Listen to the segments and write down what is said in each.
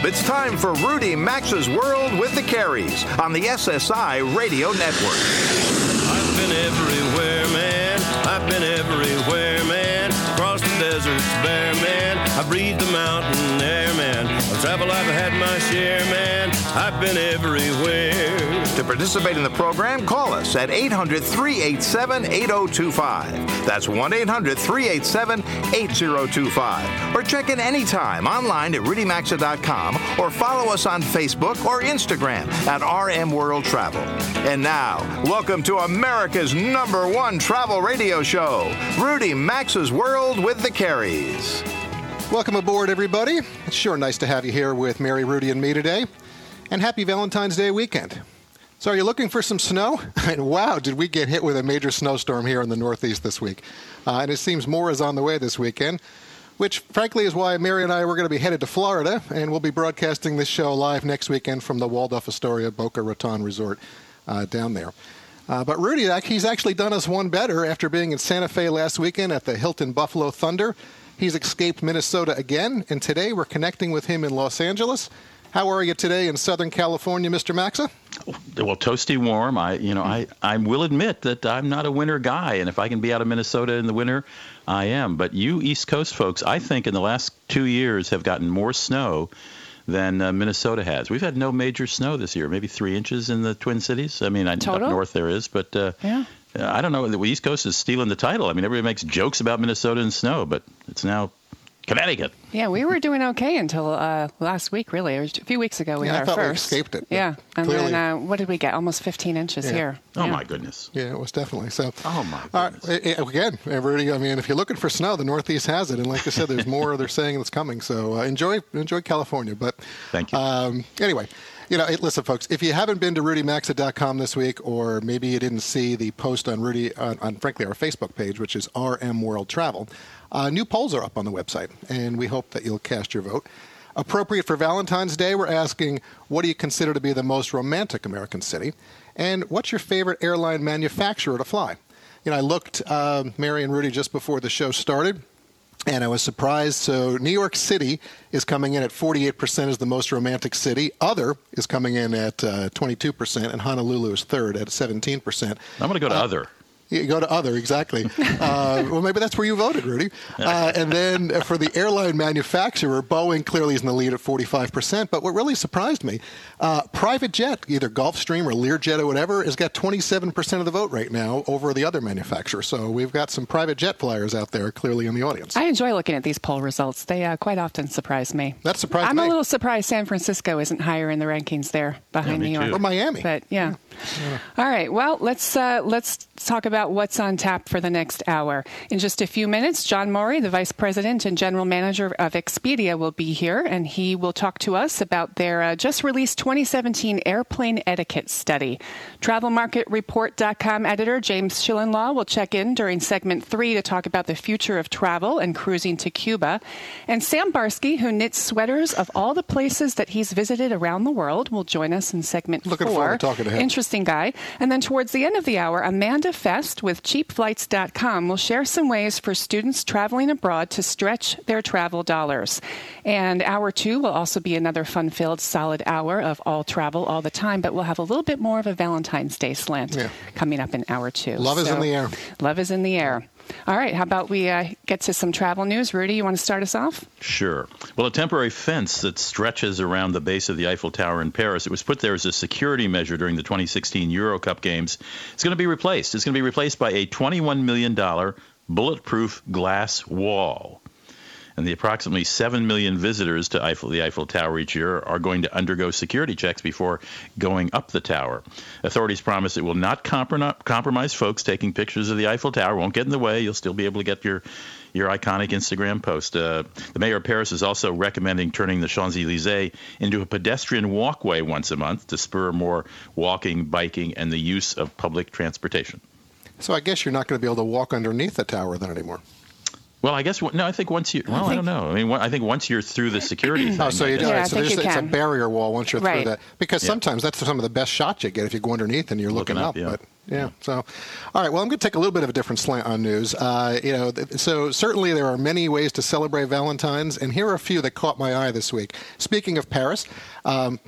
Globe, it's time for Rudy Maxa's World with the Careys on the SSI Radio Network. I've been everywhere, man. I've been everywhere, man. Across the deserts bare, man. I breathe the mountain air, man. I've I've had my share, man. I've been everywhere. To participate in the program, call us at 800 387 8025. That's 1 800 387 8025. Or check in anytime online at rudymaxa.com or follow us on Facebook or Instagram at RM World Travel. And now, welcome to America's number one travel radio show, Rudy Maxa's World with the Careys. Welcome aboard, everybody. It's sure nice to have you here with Mary, Rudy, and me today. And happy Valentine's Day weekend. So, are you looking for some snow? And wow, did we get hit with a major snowstorm here in the Northeast this week? Uh, and it seems more is on the way this weekend, which frankly is why Mary and I were going to be headed to Florida, and we'll be broadcasting this show live next weekend from the Waldorf Astoria Boca Raton Resort uh, down there. Uh, but Rudy, he's actually done us one better after being in Santa Fe last weekend at the Hilton Buffalo Thunder. He's escaped Minnesota again, and today we're connecting with him in Los Angeles. How are you today in Southern California, Mr. Maxa? Well, toasty warm. I, you know, I, I will admit that I'm not a winter guy, and if I can be out of Minnesota in the winter, I am. But you East Coast folks, I think in the last two years have gotten more snow than uh, Minnesota has. We've had no major snow this year, maybe three inches in the Twin Cities. I mean, I, up north there is, but uh, yeah. I don't know. The East Coast is stealing the title. I mean, everybody makes jokes about Minnesota and snow, but it's now Connecticut. Yeah, we were doing okay until uh, last week, really. It was a few weeks ago we yeah, had I our thought first. We escaped it. Yeah, and clearly. then uh, what did we get? Almost 15 inches yeah. here. Oh yeah. my goodness. Yeah, it was definitely so. Oh my goodness. Uh, again, Rudy. I mean, if you're looking for snow, the Northeast has it, and like I said, there's more. they're saying that's coming. So uh, enjoy, enjoy California. But thank you. Um, anyway. You know, listen, folks. If you haven't been to RudyMaxa.com this week, or maybe you didn't see the post on Rudy on, on frankly our Facebook page, which is RM World Travel, uh, new polls are up on the website, and we hope that you'll cast your vote. Appropriate for Valentine's Day, we're asking, what do you consider to be the most romantic American city, and what's your favorite airline manufacturer to fly? You know, I looked, uh, Mary and Rudy, just before the show started. And I was surprised. So, New York City is coming in at 48% as the most romantic city. Other is coming in at uh, 22%, and Honolulu is third at 17%. I'm going to go to uh, other. You go to other, exactly. Uh, well, maybe that's where you voted, Rudy. Uh, and then for the airline manufacturer, Boeing clearly is in the lead at 45%. But what really surprised me, uh, private jet, either Gulfstream or Learjet or whatever, has got 27% of the vote right now over the other manufacturer. So we've got some private jet flyers out there clearly in the audience. I enjoy looking at these poll results. They uh, quite often surprise me. That surprised I'm me. a little surprised San Francisco isn't higher in the rankings there behind Yeah, New York. too. Or Miami. But yeah. All right. Well, let's uh, let's talk about what's on tap for the next hour. In just a few minutes, John Morey, the Vice President and General Manager of Expedia, will be here, and he will talk to us about their uh, just released 2017 airplane etiquette study. TravelMarketReport.com editor James Shillinglaw will check in during segment three to talk about the future of travel and cruising to Cuba. And Sam Barsky, who knits sweaters of all the places that he's visited around the world, will join us in segment Looking four. forward to talking to him. Interesting guy. And then towards the end of the hour, Amanda With cheapflights.com will share some ways for students traveling abroad to stretch their travel dollars. And hour two will also be another fun filled, solid hour of all travel all the time, but we'll have a little bit more of a Valentine's Day slant Yeah. coming up in hour two. Love is in the air. Love is in the air. All right, how about we uh, get to some travel news? Rudy, you want to start us off? Sure. Well, a temporary fence that stretches around the base of the Eiffel Tower in Paris, it was put there as a security measure during the 2016 Euro Cup games. It's going to be replaced. It's going to be replaced by a $21 million bulletproof glass wall. And the approximately 7 million visitors to Eiffel, the Eiffel Tower each year are going to undergo security checks before going up the tower. Authorities promise it will not comprom- compromise folks taking pictures of the Eiffel Tower, won't get in the way. You'll still be able to get your your iconic Instagram post. Uh, the mayor of Paris is also recommending turning the Champs Elysees into a pedestrian walkway once a month to spur more walking, biking, and the use of public transportation. So I guess you're not going to be able to walk underneath the tower then anymore. Well, I guess no. I think once you. Well, I, I don't know. I mean, I think once you're through the security. thing, oh, so you yeah, so there's, it's a barrier wall once you're right. through that because yeah. sometimes that's some of the best shots you get if you go underneath and you're looking, looking up. up yeah. But yeah. So, all right. Well, I'm going to take a little bit of a different slant on news. Uh, you know, so certainly there are many ways to celebrate Valentine's, and here are a few that caught my eye this week. Speaking of Paris. Um,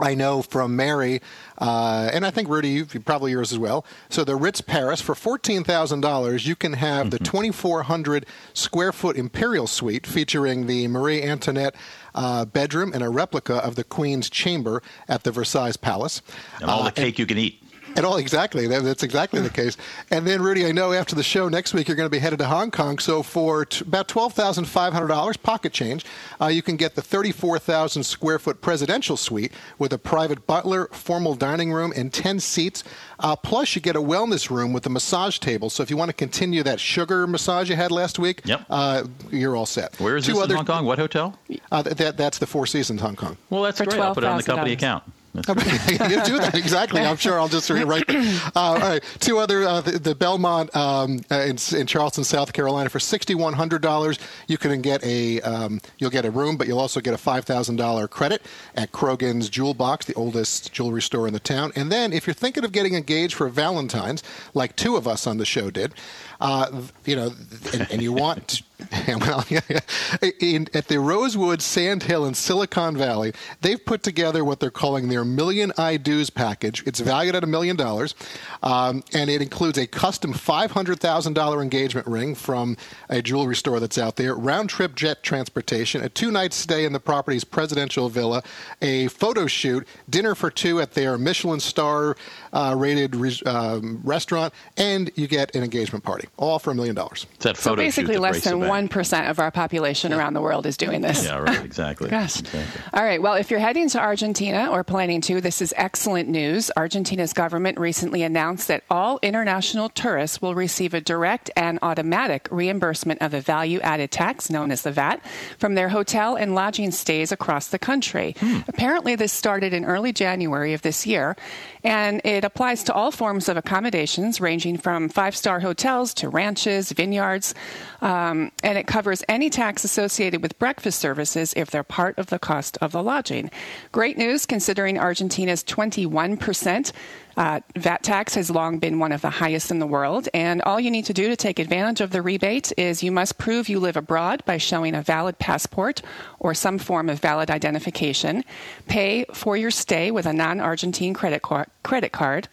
I know from Mary, uh, and I think Rudy, you probably yours as well. So the Ritz Paris for fourteen thousand dollars, you can have mm-hmm. the twenty four hundred square foot imperial suite featuring the Marie Antoinette uh, bedroom and a replica of the Queen's chamber at the Versailles Palace, and all the uh, cake and, you can eat. And all exactly that's exactly the case. And then Rudy, I know after the show next week you're going to be headed to Hong Kong. So for t- about twelve thousand five hundred dollars pocket change, uh, you can get the thirty-four thousand square foot presidential suite with a private butler, formal dining room, and ten seats. Uh, plus, you get a wellness room with a massage table. So if you want to continue that sugar massage you had last week, yep. Uh, you're all set. Where is Two this other, in Hong Kong? What hotel? Uh, that, that's the Four Seasons Hong Kong. Well, that's For great. I'll put it on the company account. you do that exactly. I'm sure I'll just write. Uh, all right, two other uh, the, the, Belmond um, uh, in, in, Charleston, South Carolina, for sixty one hundred dollars, you can get a um, you'll get a room, but you'll also get a five thousand dollar credit at Croghan's Jewel Box, the oldest jewelry store in the town. And then, if you're thinking of getting engaged for Valentine's, like two of us on the show did, uh, you know, and, and you want well, in, at the Rosewood Sand Hill in Silicon Valley, they've put together what they're calling their Million I Do's package. It's valued at a million dollars, um, and it includes a custom $500,000 engagement ring from a jewelry store that's out there, round trip jet transportation, a two night stay in the property's presidential villa, a photo shoot, dinner for two at their Michelin star uh, rated re- um, restaurant, and you get an engagement party, all for a million dollars. That photo so basically less than one percent of our population around the world is doing this. Yeah, right. Exactly. Gosh. Exactly. All right. Well, if you're heading to Argentina or planning to, this is excellent news. Argentina's government recently announced that all international tourists will receive a direct and automatic reimbursement of a value-added tax known as the VAT from their hotel and lodging stays across the country. Hmm. Apparently, this started in early January of this year, and it applies to all forms of accommodations, ranging from five-star hotels to ranches, vineyards. Um, and it covers any tax associated with breakfast services if they're part of the cost of the lodging. Great news considering Argentina's 21% uh, VAT tax has long been one of the highest in the world, and all you need to do to take advantage of the rebate is you must prove you live abroad by showing a valid passport or some form of valid identification, pay for your stay with a non Argentine credit, credit card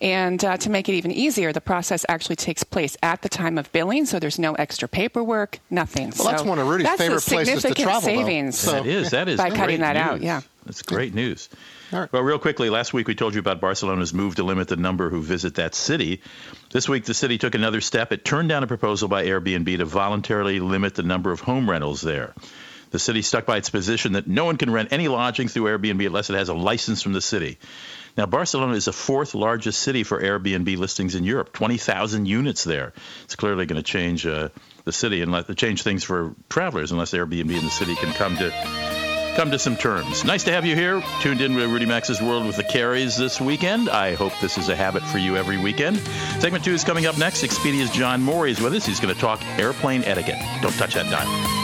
and uh, to make it even easier, the process actually takes place at the time of billing, so there's no extra paperwork, nothing. Well, so that's one of Rudy's favorite places to travel. Savings so, that is. That is by cutting that news. out. Yeah, that's great news. Right. Well, real quickly, last week we told you about Barcelona's move to limit the number who visit that city. This week, the city took another step. It turned down a proposal by Airbnb to voluntarily limit the number of home rentals there. The city stuck by its position that no one can rent any lodging through Airbnb unless it has a license from the city. Now, Barcelona is the fourth largest city for Airbnb listings in Europe, 20,000 units there. It's clearly going to change uh, the city and let, change things for travelers unless Airbnb in the city can come to come to some terms. Nice to have you here, tuned in with Rudy Maxa's World with the Careys this weekend. I hope this is a habit for you every weekend. Segment two is coming up next. Expedia's John Morey is with us. He's going to talk airplane etiquette. Don't touch that dial.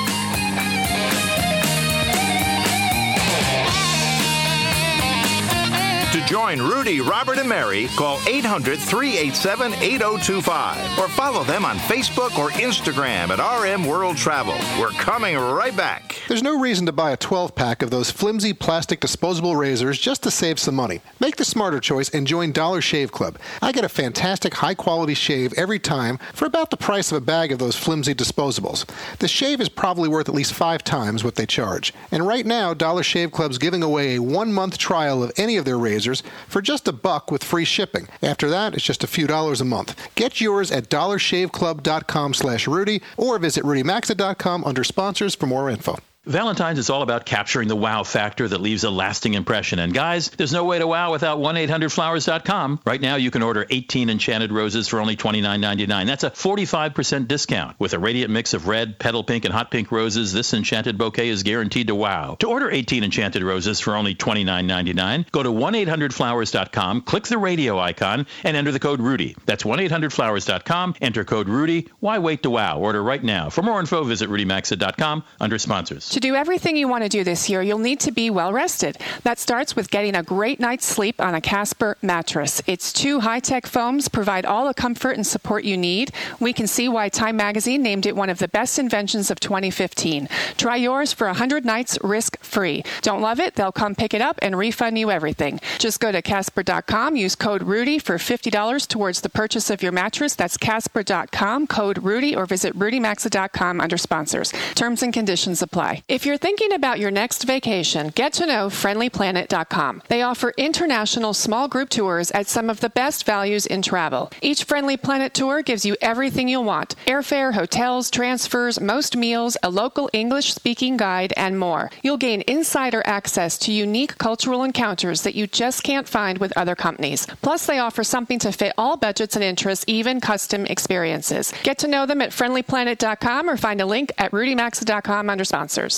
Join Rudy, Robert, and Mary, call 800 387 8025 or follow them on Facebook or Instagram at RM World Travel. We're coming right back. There's no reason to buy a 12 pack of those flimsy plastic disposable razors just to save some money. Make the smarter choice and join Dollar Shave Club. I get a fantastic high quality shave every time for about the price of a bag of those flimsy disposables. The shave is probably worth at least five times what they charge. And right now, Dollar Shave Club's giving away a one month trial of any of their razors for just a buck with free shipping. After that, it's just a few dollars a month. Get yours at dollarshaveclub.com slash Rudy or visit rudymaxa.com under sponsors for more info. Valentine's is all about capturing the wow factor that leaves a lasting impression. And guys, there's no way to wow without 1-800-Flowers.com. Right now, you can order 18 enchanted roses for only $29.99. That's a 45% discount. With a radiant mix of red, petal pink, and hot pink roses, this enchanted bouquet is guaranteed to wow. To order 18 enchanted roses for only $29.99, go to 1-800-Flowers.com, click the radio icon, and enter the code RUDY. That's 1-800-Flowers.com, enter code RUDY. Why wait to wow? Order right now. For more info, visit RudyMaxa.com under sponsors. To do everything you want to do this year, you'll need to be well rested. That starts with getting a great night's sleep on a Casper mattress. Its two high tech foams provide all the comfort and support you need. We can see why Time Magazine named it one of the best inventions of 2015. Try yours for 100 nights risk free. Don't love it? They'll come pick it up and refund you everything. Just go to Casper.com, use code RUDY for $50 towards the purchase of your mattress. That's Casper.com, code RUDY, or visit RudyMaxa.com under sponsors. Terms and conditions apply. If you're thinking about your next vacation, get to know friendlyplanet.com. They offer international small group tours at some of the best values in travel. Each Friendly Planet tour gives you everything you'll want airfare, hotels, transfers, most meals, a local English speaking guide, and more. You'll gain insider access to unique cultural encounters that you just can't find with other companies. Plus, they offer something to fit all budgets and interests, even custom experiences. Get to know them at friendlyplanet.com or find a link at rudymaxa.com under sponsors.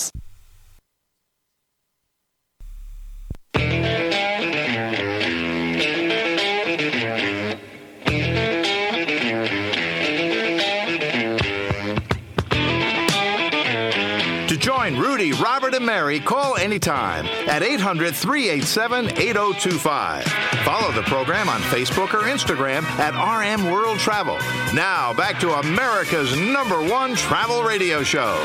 To join Rudy, Robert, and Mary, call anytime at 800 387 8025. Follow the program on Facebook or Instagram at RM World Travel. Now, back to America's number one travel radio show.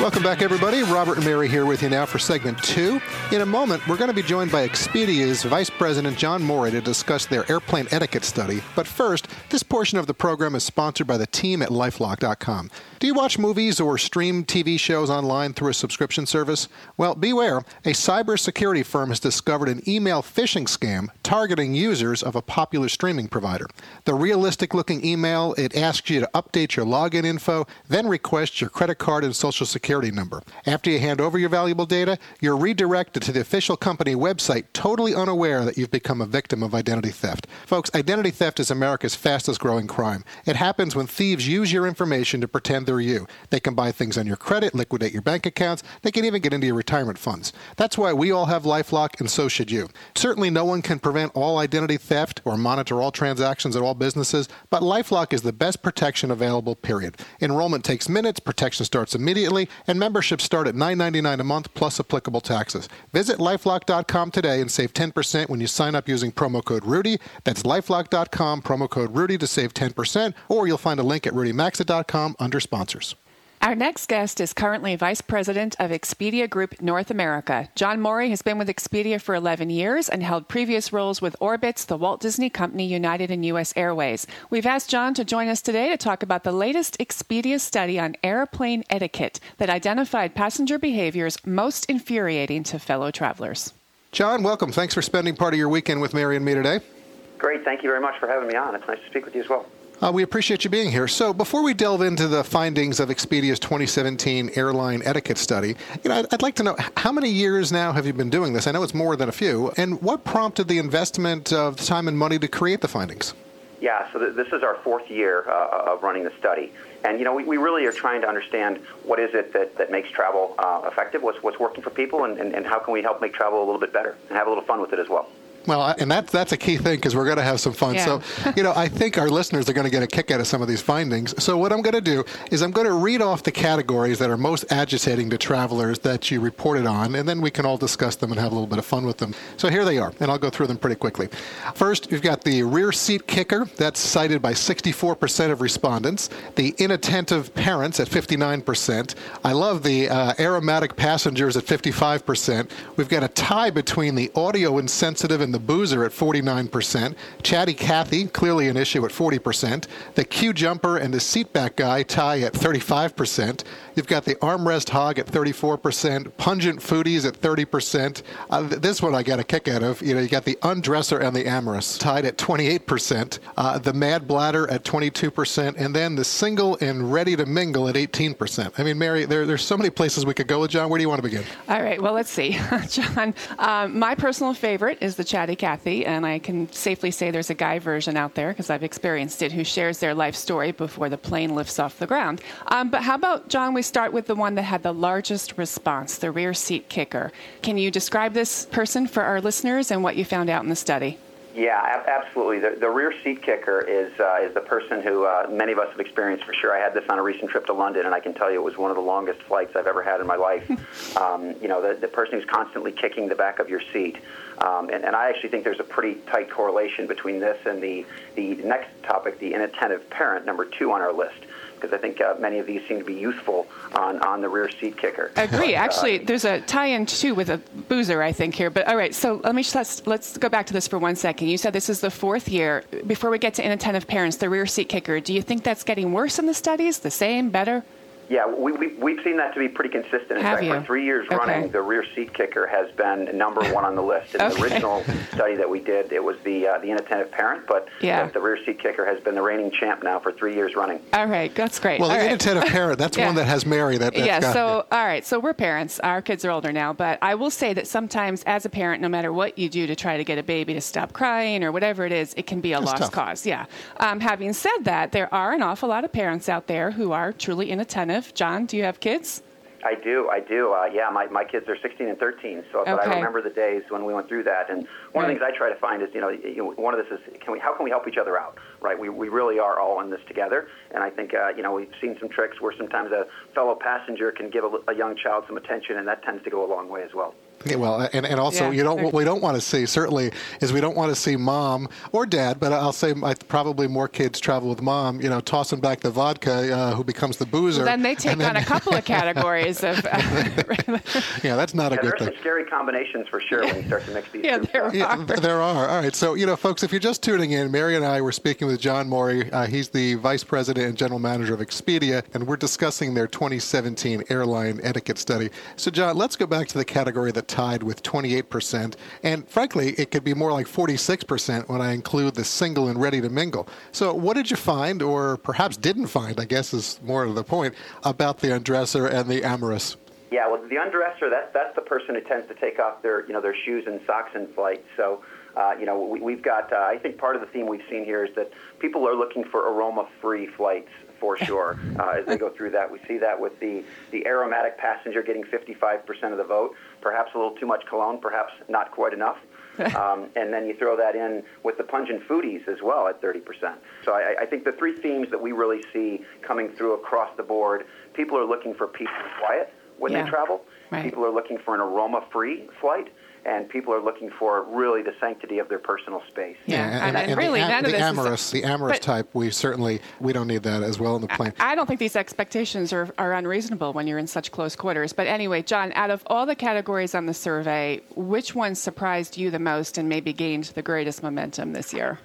Welcome back, everybody. Robert and Mary here with you now for segment two. In a moment, we're going to be joined by Expedia's Vice President John Morey to discuss their airplane etiquette study. But first, this portion of the program is sponsored by the team at lifelock.com. Do you watch movies or stream TV shows online through a subscription service? Well, beware. A cybersecurity firm has discovered an email phishing scam targeting users of a popular streaming provider. The realistic looking email, it asks you to update your login info, then requests your credit card and social security number. After you hand over your valuable data, you're redirected to the official company website totally unaware that you've become a victim of identity theft. Folks, identity theft is America's fastest growing crime. It happens when thieves use your information to pretend they're you. They can buy things on your credit, liquidate your bank accounts, they can even get into your retirement funds. That's why we all have Lifelock, and so should you. Certainly, no one can prevent all identity theft or monitor all transactions at all businesses, but Lifelock is the best protection available, period. Enrollment takes minutes, protection starts immediately, and memberships start at $9.99 a month plus applicable taxes. Visit lifelock.com today and save 10% when you sign up using promo code Rudy. That's lifelock.com, promo code Rudy to save 10%, or you'll find a link at rudymaxa.com under sponsors. Our next guest is currently Vice President of Expedia Group North America. John Morey has been with Expedia for 11 years and held previous roles with Orbitz, the Walt Disney Company, United, and U.S. Airways. We've asked John to join us today to talk about the latest Expedia study on airplane etiquette that identified passenger behaviors most infuriating to fellow travelers. John, welcome. Thanks for spending part of your weekend with Mary and me today. Great. Thank you very much for having me on. It's nice to speak with you as well. Uh, we appreciate you being here. So, before we delve into the findings of Expedia's 2017 airline etiquette study, you know, I'd, I'd, like to know how many years now have you been doing this? I know it's more than a few. And what prompted the investment of time and money to create the findings? Yeah, so th- this is our fourth year uh, of running the study. And, you know, we, we really are trying to understand what is it that, that makes travel uh, effective, what's, what's working for people, and, and, and how can we help make travel a little bit better and have a little fun with it as well. Well, and that's that's a key thing because we're going to have some fun. Yeah. So, you know, I think our listeners are going to get a kick out of some of these findings. So, what I'm going to do is I'm going to read off the categories that are most agitating to travelers that you reported on, and then we can all discuss them and have a little bit of fun with them. So, here they are, and I'll go through them pretty quickly. First, you've got the rear seat kicker. That's cited by 64% of respondents. The inattentive parents at 59%. I love the uh, aromatic passengers at 55%. We've got a tie between the audio insensitive and the Boozer at 49%. Chatty Cathy, clearly an issue at 40%. The Q Jumper and the Seatback Guy tie at 35%. You've got the Armrest Hog at 34%. Pungent Foodies at 30%. Uh, this one I got a kick out of. You know, you got the Undresser and the Amorous tied at 28%. Uh, the Mad Bladder at 22%. And then the Single and Ready to Mingle at 18%. I mean, Mary, there, there's so many places we could go with John. Where do you want to begin? All right. Well, let's see. John, um, my personal favorite is the Chatty Cathy, and I can safely say there's a guy version out there because I've experienced it who shares their life story before the plane lifts off the ground. Um, but how about, John, we start with the one that had the largest response, the rear seat kicker. Can you describe this person for our listeners and what you found out in the study? Yeah, absolutely. The, the rear seat kicker is uh, is the person who uh, many of us have experienced for sure. I had this on a recent trip to London, and I can tell you it was one of the longest flights I've ever had in my life. um, you know, the, the person who's constantly kicking the back of your seat. Um, and, and I actually think there's a pretty tight correlation between this and the, the next topic, the inattentive parent, number two on our list because I think uh, many of these seem to be useful on, on the rear seat kicker. I agree. Uh, Actually, there's a tie-in too with a boozer, I think here. But all right, so let me just, let's, let's go back to this for one second. You said this is the fourth year. Before we get to inattentive parents, the rear seat kicker. Do you think that's getting worse in the studies? The same? Better? Yeah, we, we, we've seen that to be pretty consistent. In Have fact, you? for three years okay. running, the rear seat kicker has been number one on the list. In okay. the original study that we did, it was the uh, the inattentive parent, but yeah. the, the, rear seat kicker has been the reigning champ now for three years running. All right, that's great. Well, all the right. inattentive parent, that's yeah. one that has Mary. That, yeah, got, so, all right, so we're parents. Our kids are older now, but I will say that sometimes as a parent, no matter what you do to try to get a baby to stop crying or whatever it is, it can be a It's lost tough. cause. Yeah. Um, having said that, there are an awful lot of parents out there who are truly inattentive. John, do you have kids? I do, I do. Uh, yeah, my, my kids are 16 and 13, so but I remember the days when we went through that. And one Right. of the things I try to find is, you know, you know, one of this is, can we, how can we help each other out, right? We, we really are all in this together, and I think, uh, you know, we've seen some tricks where sometimes a fellow passenger can give a, a young child some attention, and that tends to go a long way as well. Yeah, well, and, and also, Yeah, you don't what we don't want to see certainly is we don't want to see mom or dad, but I'll say I, probably more kids travel with mom. You know, tossing back the vodka, uh, who becomes the boozer. Then they take and then- on a couple of categories of. yeah, that's not a Yeah, good there's thing. some scary combinations for sure when you start to mix these yeah, there stuff. Yeah, are. there are. All right. So, you know, folks, if you're just tuning in, Mary and I were speaking with John Morey. Uh, he's the vice president and general manager of Expedia, and we're discussing their 2017 airline etiquette study. So, John, let's go back to the category that tied with 28%. And frankly, it could be more like 46% when I include the single and ready to mingle. So, what did you find, or perhaps didn't find, I guess is more to the point, about the undresser and the amorous? Yeah, well, the undresser, that's, that's the person who tends to take off their, you know, their shoes and socks in flight. So, uh, you know, we, we've got, uh, I think part of the theme we've seen here is that people are looking for aroma-free flights for sure uh, as they go through that. We see that with the, the aromatic passenger getting 55% of the vote, perhaps a little too much cologne, perhaps not quite enough. um, and then you throw that in with the pungent foodies as well at 30%. So I, I think the three themes that we really see coming through across the board, people are looking for peace and quiet when Yeah. they travel. Right. People are looking for an aroma-free flight, and people are looking for really the sanctity of their personal space. Yeah, and, I mean, and really, the, am- none of the this is- amorous, the amorous but- type, we certainly we don't need that as well in the plane. I don't think these expectations are, are unreasonable when you're in such close quarters. But anyway, John, out of all the categories on the survey, which one surprised you the most and maybe gained the greatest momentum this year?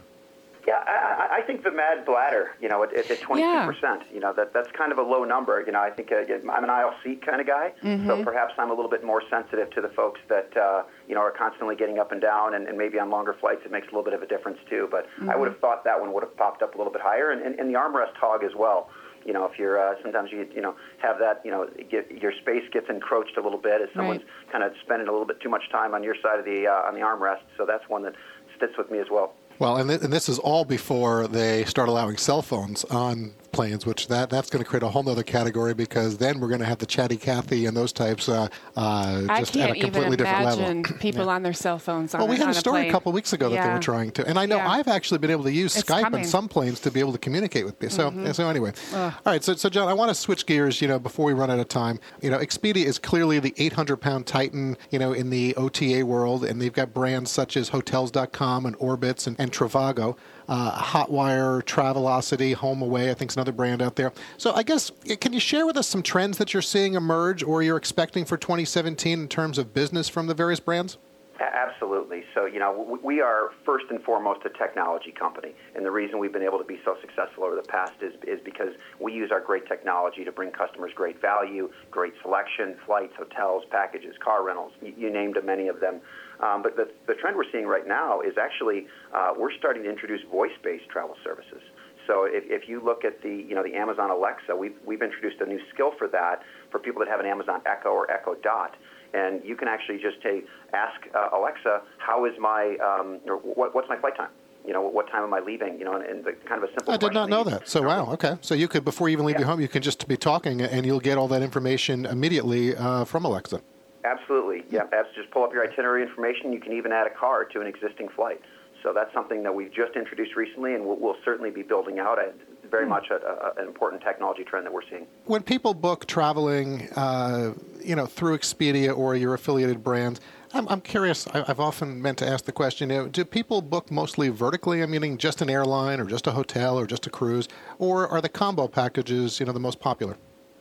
Yeah, I, I- I think the mad bladder, you know, at, at 22%, you know, that, that's kind of a low number. You know, I think uh, I'm an aisle seat kind of guy, so perhaps I'm a little bit more sensitive to the folks that, uh, you know, are constantly getting up and down, and, and maybe on longer flights it makes a little bit of a difference too. But I would have thought that one would have popped up a little bit higher, and, and, and the armrest hog as well. You know, if you're uh, sometimes you you know have that you know get, your space gets encroached a little bit as someone's kind of spending a little bit too much time on your side of the uh, on the armrest. So that's one that sits with me as well. Well, and, th- and this is all before they start allowing cell phones on planes, which that that's going to create a whole other category because then we're going to have the chatty Cathy and those types uh, uh, just at a completely even different imagine level. people Yeah. on their cell phones on, Well, we a, had a story plane. a couple weeks ago that they were trying to, and I know Yeah. I've actually been able to use It's Skype coming. on some planes to be able to communicate with people. So, Mm-hmm. so anyway, all right. So, so John, I want to switch gears. You know, before we run out of time, you know, Expedia is clearly the 800-pound titan. You know, in the OTA world, and they've got brands such as Hotels.com and Orbitz and, and Trivago. Uh, Hotwire, Travelocity, Home Away, I think is another brand out there. So I guess, can you share with us some trends that you're seeing emerge or you're expecting for 2017 in terms of business from the various brands? Absolutely. So, you know, we are first and foremost a technology company. And the reason we've been able to be so successful over the past is, is because we use our great technology to bring customers great value, great selection, flights, hotels, packages, car rentals. You, you named many of them. Um, but the, the trend we're seeing right now is actually uh, we're starting to introduce voice-based travel services. So if, if you look at the you know the Amazon Alexa, we've we've introduced a new skill for that for people that have an Amazon Echo or Echo Dot, and you can actually just say ask uh, Alexa how is my um, or what, what's my flight time. You know, what time am I leaving? You know, and, and the kind of a simple. I did not know that. So wow, okay. So you could before you even leave yeah. your home, you can just be talking, and you'll get all that information immediately uh, from Alexa. Absolutely, yeah. Just pull up your itinerary information. You can even add a car to an existing flight. So that's something that we've just introduced recently, and we'll, we'll certainly be building out. At very hmm. much a, a, an important technology trend that we're seeing. When people book traveling, uh, you know, through Expedia or your affiliated brands, I'm, I'm curious. I, have often meant to ask the question: you know, Do people book mostly vertically? I'm meaning just an airline, or just a hotel, or just a cruise, or are the combo packages, you know, the most popular?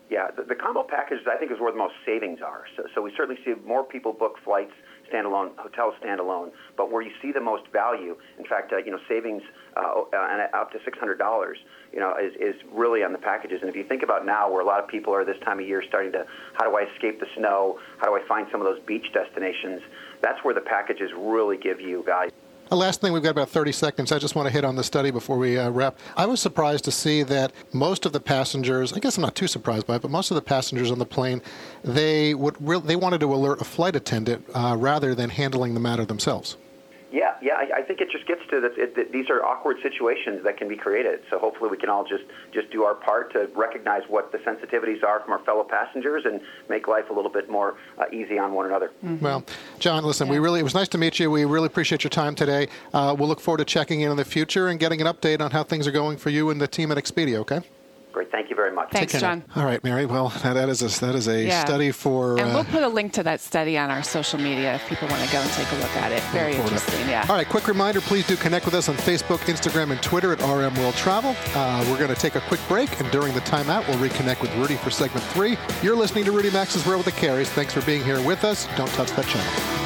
Yeah, the, the combo packages I think is where the most savings are. So, so we certainly see more people book flights standalone, hotels standalone. But where you see the most value, in fact, uh, you know, savings uh, uh up to $600, you know, is, is really on the packages. And if you think about now, where a lot of people are this time of year starting to, how do I escape the snow? How do I find some of those beach destinations? That's where the packages really give you value. Last thing, we've got about 30 seconds. I just want to hit on the study before we uh, wrap. I was surprised to see that most of the passengers, I guess I'm not too surprised by it, but most of the passengers on the plane, they would re- they wanted to alert a flight attendant uh, rather than handling the matter themselves. Yeah, yeah, I, I think it just gets to that, it, that these are awkward situations that can be created. So hopefully we can all just just do our part to recognize what the sensitivities are from our fellow passengers and make life a little bit more uh, easy on one another. Mm-hmm. Well, John, listen, yeah. we really it was nice to meet you. We really appreciate your time today. Uh, we'll look forward to checking in in the future and getting an update on how things are going for you and the team at Expedia. Okay. Great. Thank you very much. Thanks, John. All right, Mary. Well, that is a, that is a yeah. study for. And we'll uh, put a link to that study on our social media if people want to go and take a look at it. Very interesting. Yeah. All right. Quick reminder: please do connect with us on Facebook, Instagram, and Twitter at RM World Travel. Uh, we're going to take a quick break, and during the timeout, we'll reconnect with Rudy for segment three. You're listening to Rudy Maxa's World with the Careys. Thanks for being here with us. Don't touch that channel.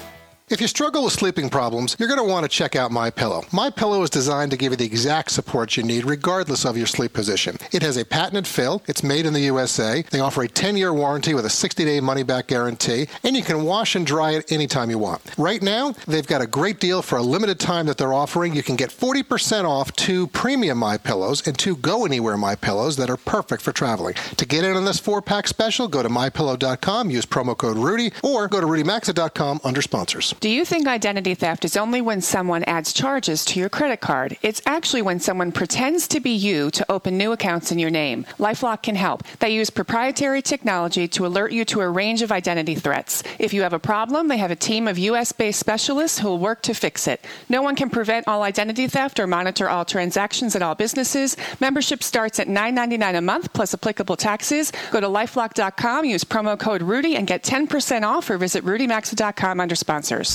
If you struggle with sleeping problems, you're going to want to check out My Pillow. My Pillow is designed to give you the exact support you need regardless of your sleep position. It has a patented fill, it's made in the USA. They offer a 10-year warranty with a 60-day money-back guarantee, and you can wash and dry it anytime you want. Right now, they've got a great deal for a limited time that they're offering. You can get 40% off two premium My Pillows and two Go Anywhere My Pillows that are perfect for traveling. To get in on this four-pack special, go to mypillow.com, use promo code Rudy, or go to rudymaxa.com under sponsors. Do you think identity theft is only when someone adds charges to your credit card? It's actually when someone pretends to be you to open new accounts in your name. Lifelock can help. They use proprietary technology to alert you to a range of identity threats. If you have a problem, they have a team of US based specialists who will work to fix it. No one can prevent all identity theft or monitor all transactions at all businesses. Membership starts at $9.99 a month plus applicable taxes. Go to lifelock.com, use promo code Rudy, and get 10% off or visit rudymaxa.com under sponsors.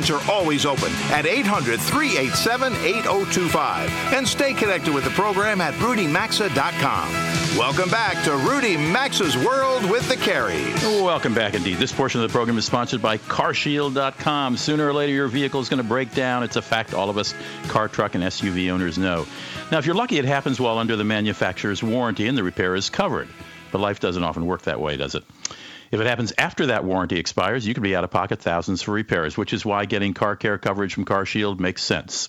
Lines are always open at 800 387 8025. And stay connected with the program at rudymaxa.com. Welcome back to Rudy Maxa's World with the Careys. Welcome back indeed. This portion of the program is sponsored by CarShield.com. Sooner or later, your vehicle is going to break down. It's a fact all of us car, truck, and SUV owners know. Now, if you're lucky, it happens while under the manufacturer's warranty and the repair is covered. But life doesn't often work that way, does it? If it happens after that warranty expires, you could be out of pocket thousands for repairs, which is why getting car care coverage from CarShield makes sense.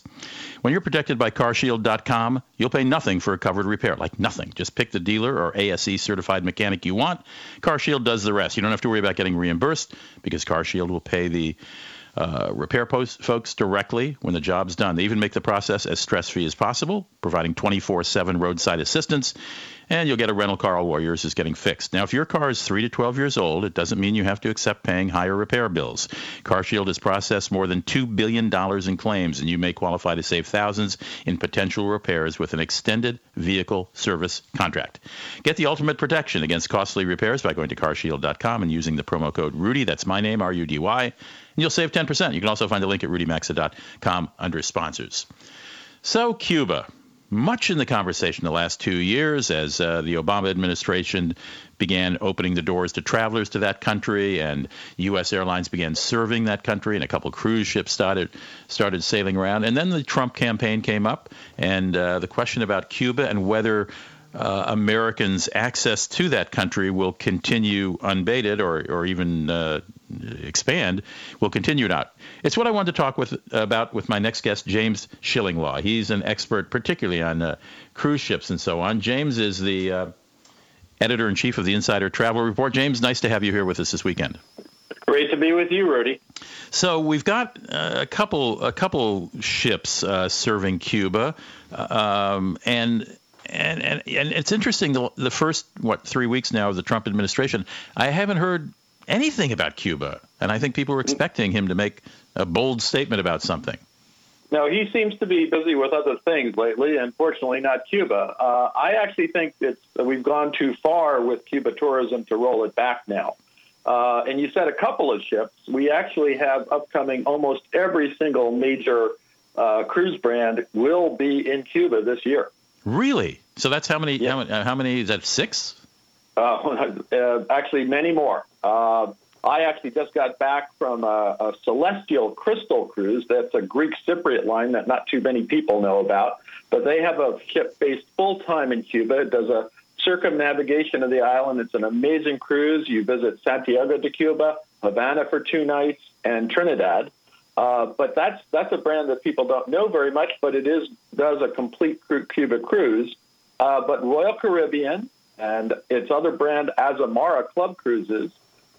When you're protected by carshield.com, you'll pay nothing for a covered repair, like nothing. Just pick the dealer or ASE certified mechanic you want. CarShield does the rest. You don't have to worry about getting reimbursed because CarShield will pay the uh, repair post folks directly when the job's done. They even make the process as stress free as possible, providing 24 7 roadside assistance and you'll get a rental car while yours is getting fixed. Now, if your car is 3 to 12 years old, it doesn't mean you have to accept paying higher repair bills. CarShield has processed more than $2 billion in claims, and you may qualify to save thousands in potential repairs with an extended vehicle service contract. Get the ultimate protection against costly repairs by going to carshield.com and using the promo code Rudy. That's my name, R U D Y. And you'll save 10%. You can also find the link at rudymaxa.com under sponsors. So, Cuba much in the conversation the last two years as uh, the Obama administration began opening the doors to travelers to that country, and U.S. airlines began serving that country, and a couple cruise ships started started sailing around. And then the Trump campaign came up, and uh, the question about Cuba and whether uh, Americans' access to that country will continue unbated or, or even uh, expand will continue not. It's what I wanted to talk with about with my next guest, James Shillinglaw. He's an expert, particularly on uh, cruise ships and so on. James is the uh, editor in chief of the Insider Travel Report. James, nice to have you here with us this weekend. Great to be with you, Rudy. So we've got uh, a couple a couple ships uh, serving Cuba, um, and and, and and it's interesting. The, the first what three weeks now of the Trump administration, I haven't heard anything about Cuba, and I think people were expecting him to make a bold statement about something. No, he seems to be busy with other things lately, and fortunately not Cuba. Uh, I actually think that we've gone too far with Cuba tourism to roll it back now. Uh, and you said a couple of ships. We actually have upcoming almost every single major uh, cruise brand will be in Cuba this year. Really? So that's how many? Yeah. How, many how many? Is that six? Uh, uh, actually, many more. Uh, I actually just got back from a, a, Celestyal Crystal cruise. That's a Greek Cypriot line that not too many people know about. But they have a ship based full time in Cuba. It does a circumnavigation of the island. It's an amazing cruise. You visit Santiago de Cuba, Havana for two nights, and Trinidad. Uh, but that's that's a brand that people don't know very much, but it is does a complete Cuba cruise. Uh, but Royal Caribbean and its other brand, Azamara Club Cruises,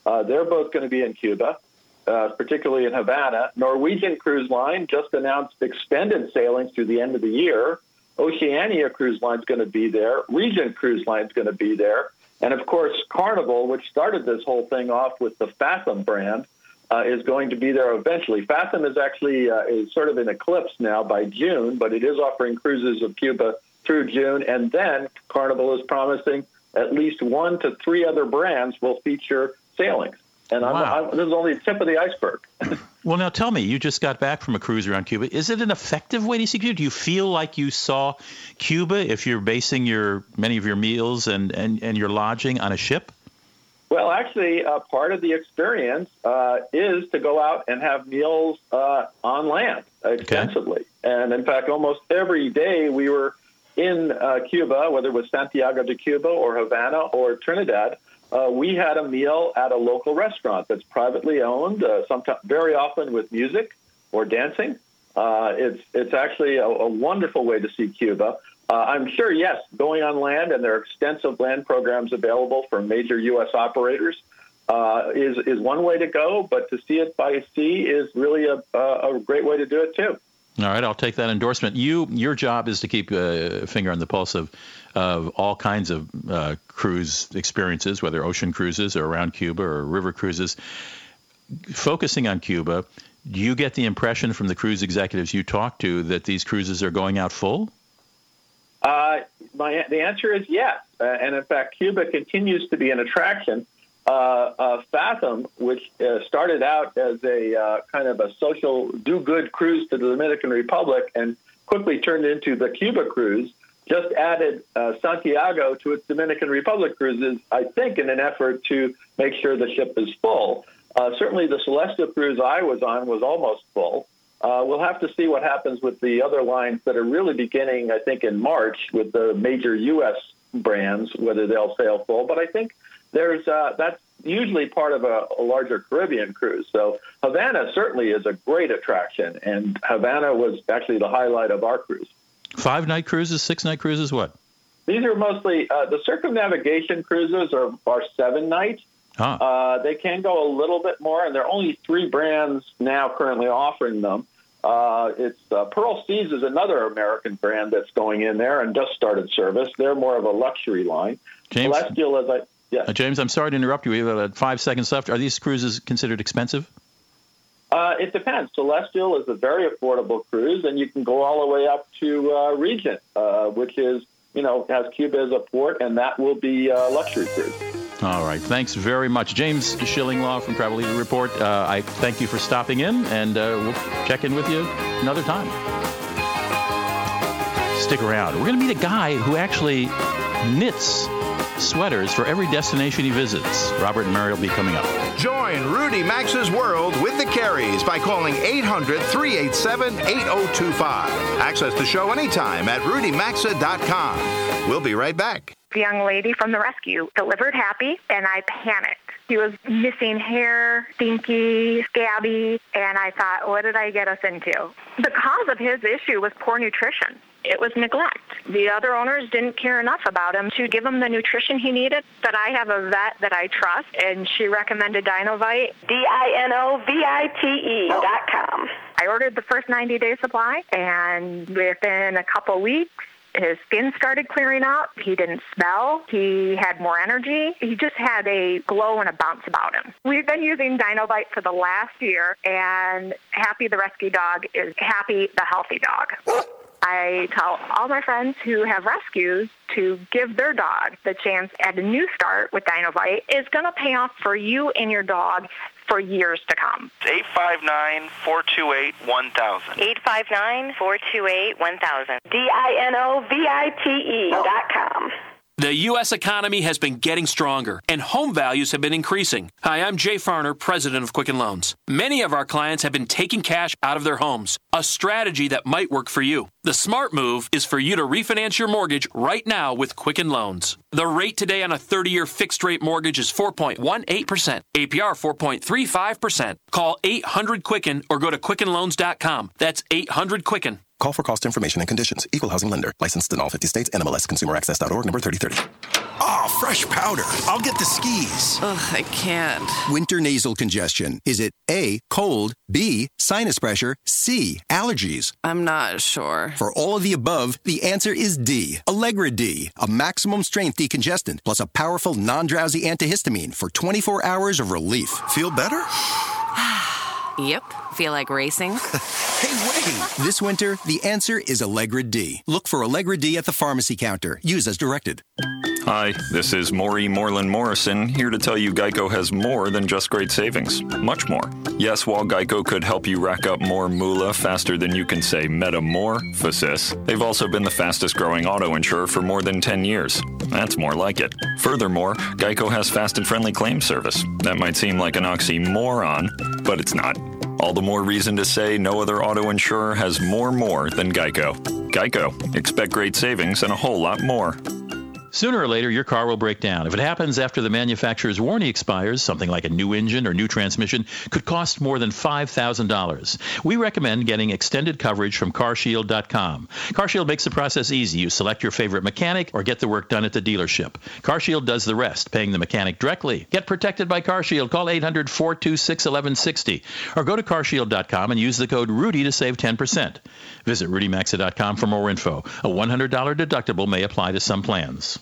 uh, they're both going to be in Cuba, uh, particularly in Havana. Norwegian Cruise Line just announced extended sailings through the end of the year. Oceania Cruise Line is going to be there. Regent Cruise Line is going to be there. And of course, Carnival, which started this whole thing off with the Fathom brand, uh, is going to be there eventually. Fathom is actually uh, is sort of in eclipse now by June, but it is offering cruises of Cuba through June, and then Carnival is promising at least one to three other brands will feature sailings. And I'm, wow. I'm, this is only the tip of the iceberg. well, now tell me, you just got back from a cruise around Cuba. Is it an effective way to see Cuba? Do you feel like you saw Cuba if you're basing your many of your meals and, and, and your lodging on a ship? Well, actually, uh, part of the experience uh, is to go out and have meals uh, on land extensively. Okay. And in fact, almost every day we were in uh, Cuba, whether it was Santiago de Cuba or Havana or Trinidad. Uh, we had a meal at a local restaurant that's privately owned, uh, sometimes very often with music or dancing. it's it's actually a, a wonderful way to see Cuba. Uh, I'm sure, yes, going on land, and there are extensive land programs available for major U.S. operators, uh, is is one way to go. But to see it by sea is really a, a great way to do it too. All right, I'll take that endorsement. You, your job is to keep a finger on the pulse of of all kinds of uh, cruise experiences, whether ocean cruises or around Cuba or river cruises. Focusing on Cuba, do you get the impression from the cruise executives you talk to that these cruises are going out full? Uh, my, the answer is yes. Uh, and in fact, Cuba continues to be an attraction. Uh, uh Fathom, which uh, started out as a uh, kind of a social do good cruise to the Dominican Republic and quickly turned into the Cuba cruise, just added Santiago to its Dominican Republic cruises, I think, in an effort to make sure the ship is full. certainly, the Celestyal cruise I was on was almost full. Uh, we'll have to see what happens with the other lines that are really beginning, I think, in March with the major U.S. brands, whether they'll sail full. But I think there's uh, that's usually part of a, a, larger Caribbean cruise. So Havana certainly is a great attraction, and Havana was actually the highlight of our cruise. Five night cruises, six night cruises, what? These are mostly uh, the circumnavigation cruises are, are seven nights. Huh. Uh, they can go a little bit more, and there are only three brands now currently offering them. Uh, it's uh, Pearl Seas is another American brand that's going in there and just started service. They're more of a luxury line. James, Celestyal, as I yeah, uh, James, I'm sorry to interrupt you. We have about five seconds left. Are these cruises considered expensive? Uh, it depends. Celestyal is a very affordable cruise, and you can go all the way up to uh, Regent, uh, which is you know has Cuba as a port, and that will be a luxury cruise. All right. Thanks very much. James Shillinglaw from Travel Leader Report. Uh, I thank you for stopping in, and uh, we'll check in with you another time. Stick around. We're going to meet a guy who actually knits sweaters for every destination he visits. Robert and Mary will be coming up. Join Rudy Maxa's World with the Careys by calling 800 387 8025. Access the show anytime at rudymaxa.com. We'll be right back. The young lady from the rescue delivered happy, and I panicked. He was missing hair, stinky, scabby, and I thought, what did I get us into? The cause of his issue was poor nutrition. It was neglect. The other owners didn't care enough about him to give him the nutrition he needed. But I have a vet that I trust, and she recommended Dinovite. D-I-N-O-V-I-T-E oh. dot com. I ordered the first 90-day supply, and within a couple weeks, his skin started clearing up. He didn't smell. He had more energy. He just had a glow and a bounce about him. We've been using Dinovite for the last year, and Happy the rescue dog is Happy the healthy dog. I tell all my friends who have rescues to give their dog the chance at a new start with Dinovite is going to pay off for you and your dog for years to come. 859 428 1000. 859 428 1000. D I N O V I T E dot com. The U.S. economy has been getting stronger, and home values have been increasing. Hi, I'm Jay Farner, president of Quicken Loans. Many of our clients have been taking cash out of their homes, a strategy that might work for you. The smart move is for you to refinance your mortgage right now with Quicken Loans. The rate today on a 30 year fixed rate mortgage is 4.18%, APR 4.35%. Call 800 Quicken or go to QuickenLoans.com. That's 800 Quicken. Call for cost information and conditions. Equal housing lender. Licensed in all 50 states. NMLS ConsumerAccess.org number 3030. Ah, oh, fresh powder. I'll get the skis. Ugh, I can't. Winter nasal congestion. Is it A, cold, B, sinus pressure, C, allergies? I'm not sure. For all of the above, the answer is D, Allegra D, a maximum strength decongestant plus a powerful non-drowsy antihistamine for 24 hours of relief. Feel better? Yep. Feel like racing? hey, wait! This winter, the answer is Allegra D. Look for Allegra D at the pharmacy counter. Use as directed. Hi, this is Maury Moreland Morrison, here to tell you Geico has more than just great savings. Much more. Yes, while Geico could help you rack up more moolah faster than you can say metamorphosis, they've also been the fastest growing auto insurer for more than 10 years. That's more like it. Furthermore, Geico has fast and friendly claim service. That might seem like an oxymoron, but it's not. All the more reason to say no other auto insurer has more more than Geico. Geico. Expect great savings and a whole lot more. Sooner or later, your car will break down. If it happens after the manufacturer's warranty expires, something like a new engine or new transmission could cost more than $5,000. We recommend getting extended coverage from carshield.com. CarShield makes the process easy. You select your favorite mechanic or get the work done at the dealership. CarShield does the rest, paying the mechanic directly. Get protected by CarShield. Call 800 426 1160 or go to carshield.com and use the code RUDY to save 10%. Visit rudymaxa.com for more info. A $100 deductible may apply to some plans.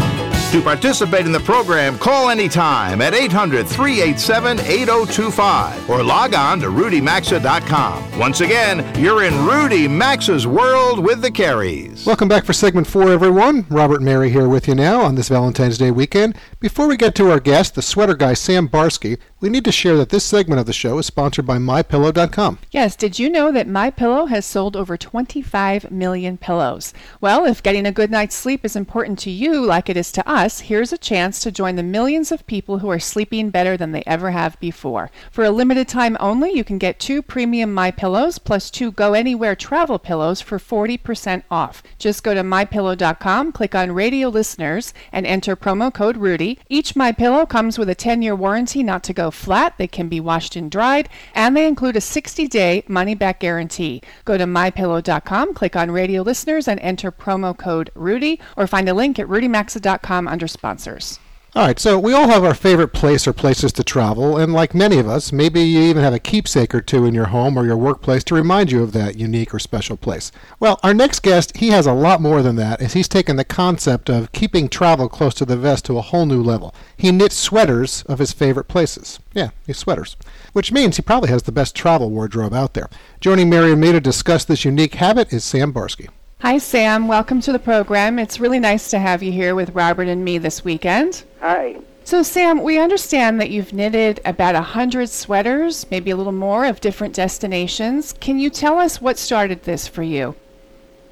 To participate in the program, call anytime at 800 387 8025 or log on to rudymaxa.com. Once again, you're in Rudy Maxa's world with the Careys. Welcome back for segment four, everyone. Robert and Mary here with you now on this Valentine's Day weekend. Before we get to our guest, the sweater guy Sam Barsky, we need to share that this segment of the show is sponsored by MyPillow.com. Yes, did you know that MyPillow has sold over 25 million pillows? Well, if getting a good night's sleep is important to you like it is to us, Plus, here's a chance to join the millions of people who are sleeping better than they ever have before. For a limited time only, you can get two premium My Pillows plus two Go Anywhere travel pillows for 40% off. Just go to mypillow.com, click on Radio Listeners, and enter promo code Rudy. Each My Pillow comes with a 10-year warranty not to go flat. They can be washed and dried, and they include a 60-day money-back guarantee. Go to mypillow.com, click on Radio Listeners, and enter promo code Rudy, or find a link at rudymaxa.com under sponsors. All right, so we all have our favorite place or places to travel, and like many of us, maybe you even have a keepsake or two in your home or your workplace to remind you of that unique or special place. Well, our next guest, he has a lot more than that, as he's taken the concept of keeping travel close to the vest to a whole new level. He knits sweaters of his favorite places. Yeah, these sweaters. Which means he probably has the best travel wardrobe out there. Joining Mary and me to discuss this unique habit is Sam Barsky. Hi, Sam. Welcome to the program. It's really nice to have you here with Robert and me this weekend. Hi. So, Sam, we understand that you've knitted about a hundred sweaters, maybe a little more, of different destinations. Can you tell us what started this for you?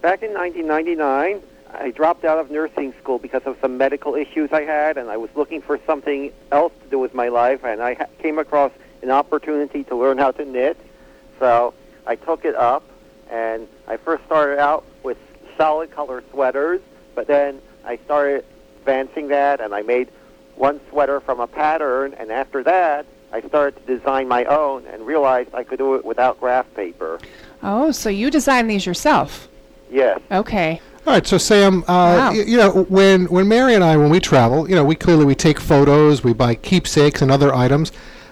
Back in 1999, I dropped out of nursing school because of some medical issues I had, and I was looking for something else to do with my life, and I ha- came across an opportunity to learn how to knit. So I took it up, and I first started out solid color sweaters, but then I started advancing that, and I made one sweater from a pattern, and after that, I started to design my own and realized I could do it without graph paper. Oh, so you designed these yourself? Yes. Okay. All right, so Sam, uh, Wow. y- you know, when when Mary and I, when we travel, you know, we clearly we take photos, we buy keepsakes and other items,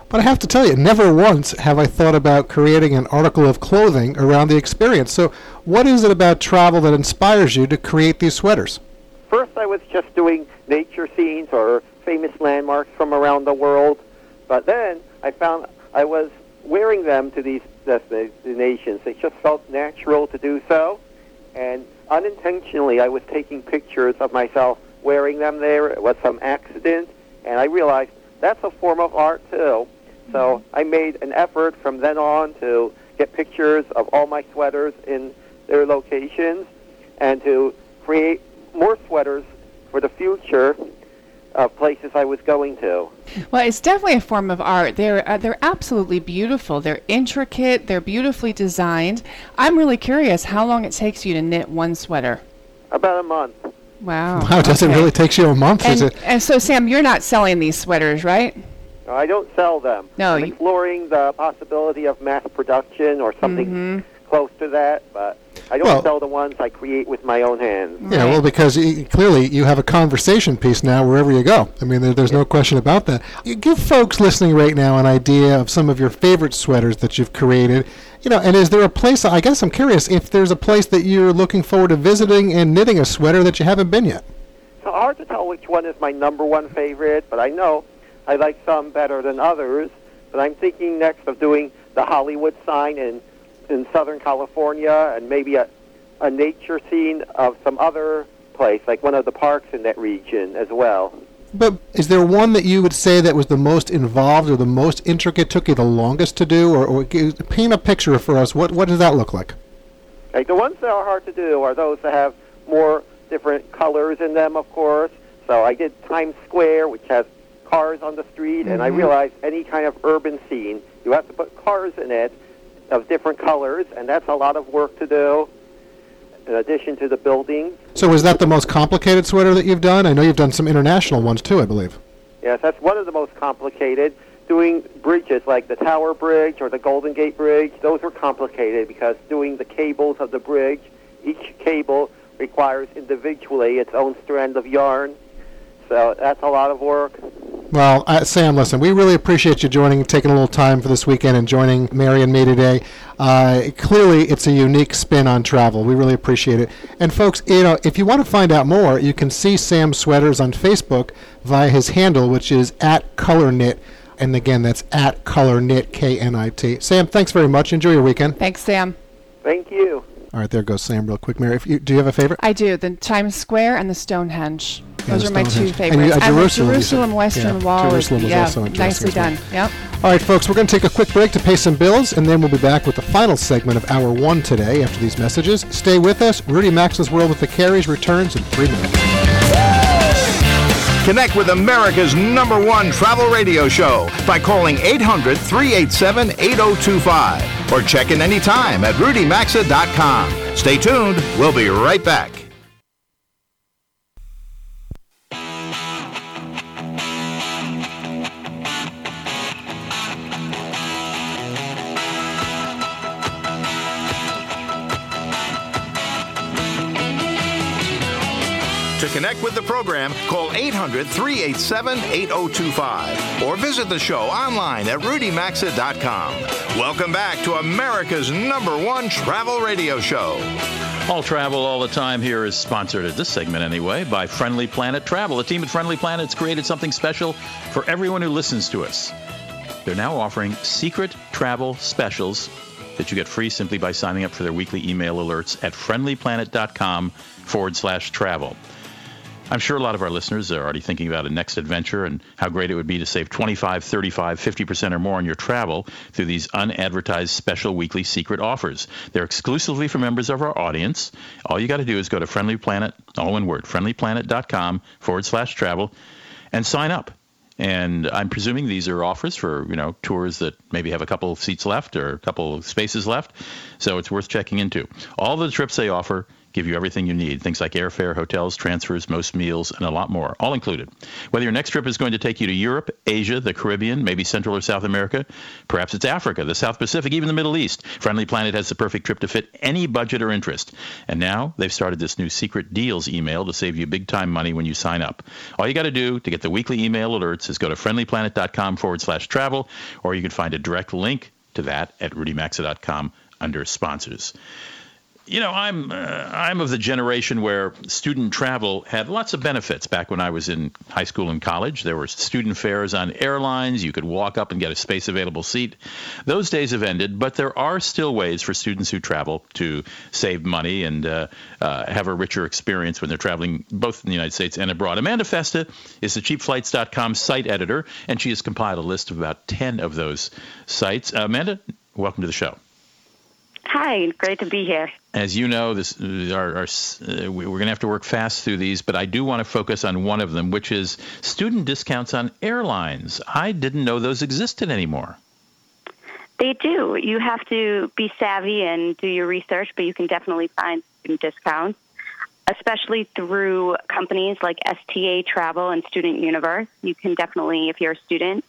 but I have to tell you, never once have I thought about creating an article of clothing around the experience. So, what is it about travel that inspires you to create these sweaters? First, I was just doing nature scenes or famous landmarks from around the world, but then I found I was wearing them to these destinations. It just felt natural to do so, and unintentionally, I was taking pictures of myself wearing them there. It was some accident, and I realized that's a form of art too. So I made an effort from then on to get pictures of all my sweaters in their locations and to create more sweaters for the future of places I was going to. Well, it's definitely a form of art. They're uh, they're absolutely beautiful. They're intricate. They're beautifully designed. I'm really curious how long it takes you to knit one sweater. About a month. Wow. Wow, does it really take you a month? And, is it? and so, Sam, you're not selling these sweaters, right? No, I don't sell them. No, I'm you- exploring the possibility of mass production or something mm-hmm. close to that, but I don't Well- sell the ones I create with my own hands. Yeah, well, because y clearly you have a conversation piece now wherever you go. I mean, there, there's no question about that. You give folks listening right now an idea of some of your favorite sweaters that you've created. You know, and is there a place? I guess I'm curious if there's a place that you're looking forward to visiting and knitting a sweater that you haven't been yet. It's hard to tell which one is my number one favorite, but I know I like some better than others. But I'm thinking next of doing the Hollywood sign in in Southern California and maybe a a nature scene of some other place, like one of the parks in that region as well. But is there one that you would say that was the most involved or the most intricate, took you the longest to do, or, or paint a picture for us? What what does that look like? Like the ones that are hard to do are those that have more different colors in them, of course. So I did Times Square, which has cars on the street, and I Mhm. realized any kind of urban scene, you have to put cars in it of different colors, and that's a lot of work to do. In addition to the building. So is that the most complicated sweater that you've done? I know you've done some international ones too, I believe. yes, that's one of the most complicated. Doing bridges like the Tower Bridge or the Golden Gate Bridge, those were complicated because doing the cables of the bridge, each cable requires individually its own strand of yarn. So that's a lot of work. Well, uh, Sam, listen, we really appreciate you joining, taking a little time for this weekend and joining Mary and me today. Uh, clearly, it's a unique spin on travel. We really appreciate it. And folks, you know, if you want to find out more, you can see Sam's sweaters on Facebook via his handle, which is at Color Knit. And again, that's at Color Knit, K N I T. Sam, thanks very much. Enjoy your weekend. Thanks, Sam. Thank you. All right, there goes Sam, real quick. Mary, if you, do you have a favorite? I do. The Times Square and the Stonehenge. Yeah, Those the are my two Stonehenge. And favorites. you- uh, and the Jerusalem, you. Jerusalem Western Yeah, Wall. Jerusalem is, was yeah, also interesting nicely as well. done. Yep. All right, folks, we're going to take a quick break to pay some bills, and then we'll be back with the final segment of Hour 1 today after these messages. Stay with us. Rudy Maxa's World with the Careys returns in three minutes. Connect with America's number one travel radio show by calling 800 387 8025 or check in anytime at rudymaxa.com. Stay tuned. We'll be right back. Connect with the program, call 800 387 8025 or visit the show online at rudymaxa.com. Welcome back to America's number one travel radio show. All travel all the time here is sponsored at this segment anyway by Friendly Planet Travel. The team at Friendly Planet's created something special for everyone who listens to us. They're now offering secret travel specials that you get free simply by signing up for their weekly email alerts at friendlyplanet.com forward slash travel. I'm sure a lot of our listeners are already thinking about a next adventure and how great it would be to save 25, 35, 50% or more on your travel through these unadvertised special weekly secret offers. They're exclusively for members of our audience. All you got to do is go to Friendly Planet, all one word, friendlyplanet.com forward slash travel, and sign up. And I'm presuming these are offers for you know tours that maybe have a couple of seats left or a couple of spaces left, so it's worth checking into. All the trips they offer give you everything you need things like airfare, hotels, transfers, most meals, and a lot more, all included. Whether your next trip is going to take you to Europe, Asia, the Caribbean, maybe Central or South America, perhaps it's Africa, the South Pacific, even the Middle East, Friendly Planet has the perfect trip to fit any budget or interest. And now they've started this new secret deals email to save you big time money when you sign up. All you got to do to get the weekly email alerts is go to friendlyplanet.com forward slash travel, or you can find a direct link to that at rudymaxa.com under sponsors you know, I'm uh, I'm of the generation where student travel had lots of benefits. Back when I was in high school and college, there were student fares on airlines. You could walk up and get a space available seat. Those days have ended, but there are still ways for students who travel to save money and uh, uh, have a richer experience when they're traveling both in the United States and abroad. Amanda Festa is the cheapflights.com site editor, and she has compiled a list of about 10 of those sites. Amanda, welcome to the show. Hi, great to be here. As you know, this our, our, uh, we're going to have to work fast through these, but I do want to focus on one of them, which is student discounts on airlines. I didn't know those existed anymore. They do. You have to be savvy and do your research, but you can definitely find student discounts, especially through companies like STA Travel and Student Universe. You can definitely, if you're a student,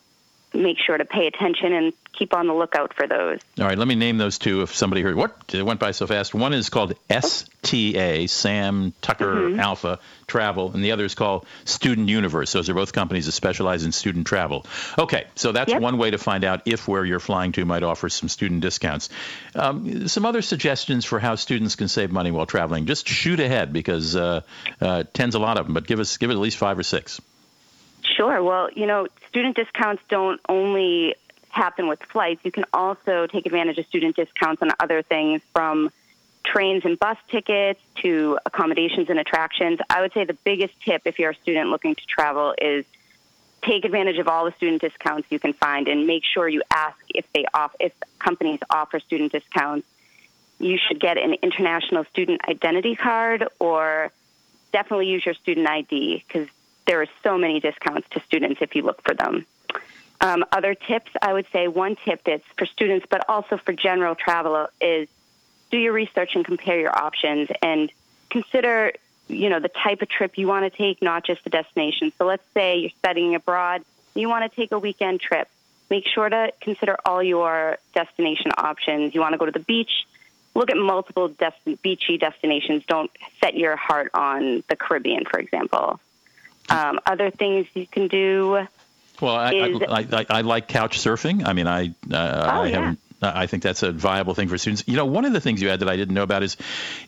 make sure to pay attention and keep on the lookout for those. All right, let me name those two if somebody heard. What? It went by so fast. One is called STA, Sam Tucker mm-hmm. Alpha Travel, and the other is called Student Universe. Those are both companies that specialize in student travel. Okay, so that's yep. one way to find out if where you're flying to might offer some student discounts. Um, some other suggestions for how students can save money while traveling. Just shoot ahead because uh, uh, ten's a lot of them, but give us give it at least five or six. Sure. Well, you know, student discounts don't only happen with flights. You can also take advantage of student discounts on other things from trains and bus tickets to accommodations and attractions. I would say the biggest tip if you're a student looking to travel is take advantage of all the student discounts you can find and make sure you ask if they off if companies offer student discounts. You should get an international student identity card or definitely use your student ID because there are so many discounts to students if you look for them. Um, other tips, I would say one tip that's for students, but also for general travel, is do your research and compare your options and consider, you know, the type of trip you want to take, not just the destination. So let's say you're studying abroad, you want to take a weekend trip. Make sure to consider all your destination options. You want to go to the beach, look at multiple des- beachy destinations. Don't set your heart on the Caribbean, for example. Um, other things you can do. Well, I, is, I, I, I, like couch surfing. I mean, I uh, oh, I haven't. I think that's a viable thing for students. You know, one of the things you had that I didn't know about is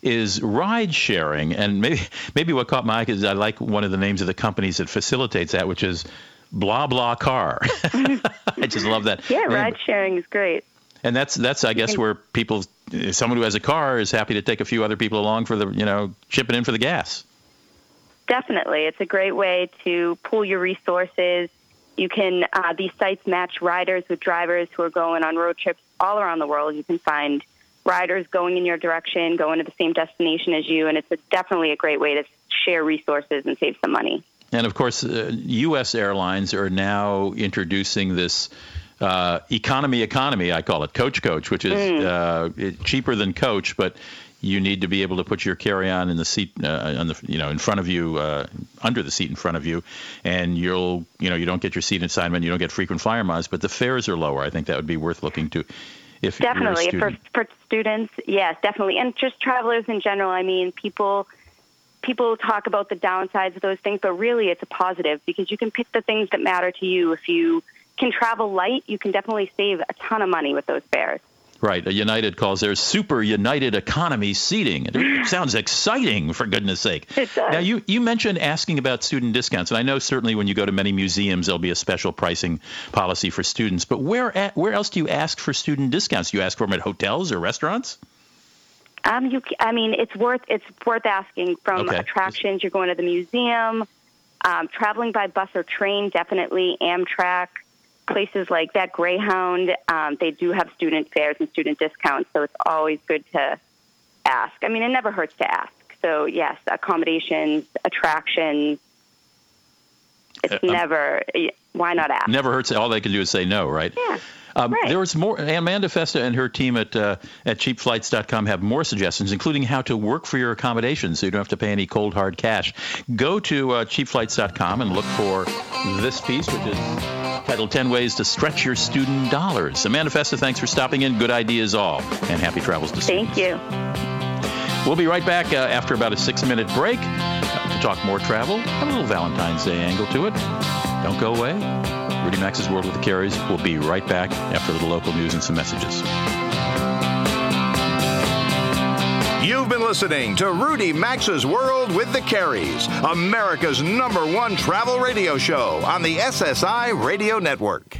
is ride sharing, and maybe maybe what caught my eye is I like one of the names of the companies that facilitates that, which is BlaBlaCar. I just love that. Yeah, ride sharing is great. And that's that's I guess where people, someone who has a car is happy to take a few other people along for the you know chipping in for the gas. Definitely. It's a great way to pool your resources. You can, uh, these sites match riders with drivers who are going on road trips all around the world. You can find riders going in your direction, going to the same destination as you, and it's a, definitely a great way to share resources and save some money. And of course, uh, U.S. airlines are now introducing this uh, economy economy, I call it coach coach, which is Mm. uh, cheaper than coach, but you need to be able to put your carry-on in the seat uh, on the you know in front of you uh, under the seat in front of you and you'll you know you don't get your seat assignment you don't get frequent flyer miles but the fares are lower. I think that would be worth looking to if definitely a for for students yes definitely. And just travelers in general i mean people people talk about the downsides of those things but really it's a positive because you can pick the things that matter to you. If you can travel light you can definitely save a ton of money with those fares Right. A United calls theirs Super United Economy seating. It sounds exciting, for goodness sake. It does. Now, you, you mentioned asking about student discounts, and I know certainly when you go to many museums, there'll be a special pricing policy for students. But where at, where else do you ask for student discounts? Do you ask for them at hotels or restaurants? Um, you, I mean, it's worth it's worth asking from Okay. attractions. You're going to the museum, um, traveling by bus or train, definitely Amtrak, places like that. Greyhound, um, they do have student fares and student discounts, so it's always good to ask. I mean, it never hurts to ask. So yes, accommodations, attractions. It's Uh, um, never. Why not ask? Never hurts. All they can do is say no, right? Yeah. Um, Right. There was more. Amanda Festa and her team at uh, at cheapflights.com have more suggestions, including how to work for your accommodations, so you don't have to pay any cold hard cash. Go to uh, cheapflights.com and look for this piece, which is titled 10 Ways to Stretch Your Student Dollars. Amanda Festa, thanks for stopping in. Good ideas all, and happy travels to students. Thank you. We'll be right back uh, after about a six minute break uh, to talk more travel. Have a little Valentine's Day angle to it. Don't go away. Rudy Maxa's World with the Careys. We'll be right back after the local news and some messages. You've been listening to Rudy Maxa's World with the Careys, America's number one travel radio show on the SSI Radio Network.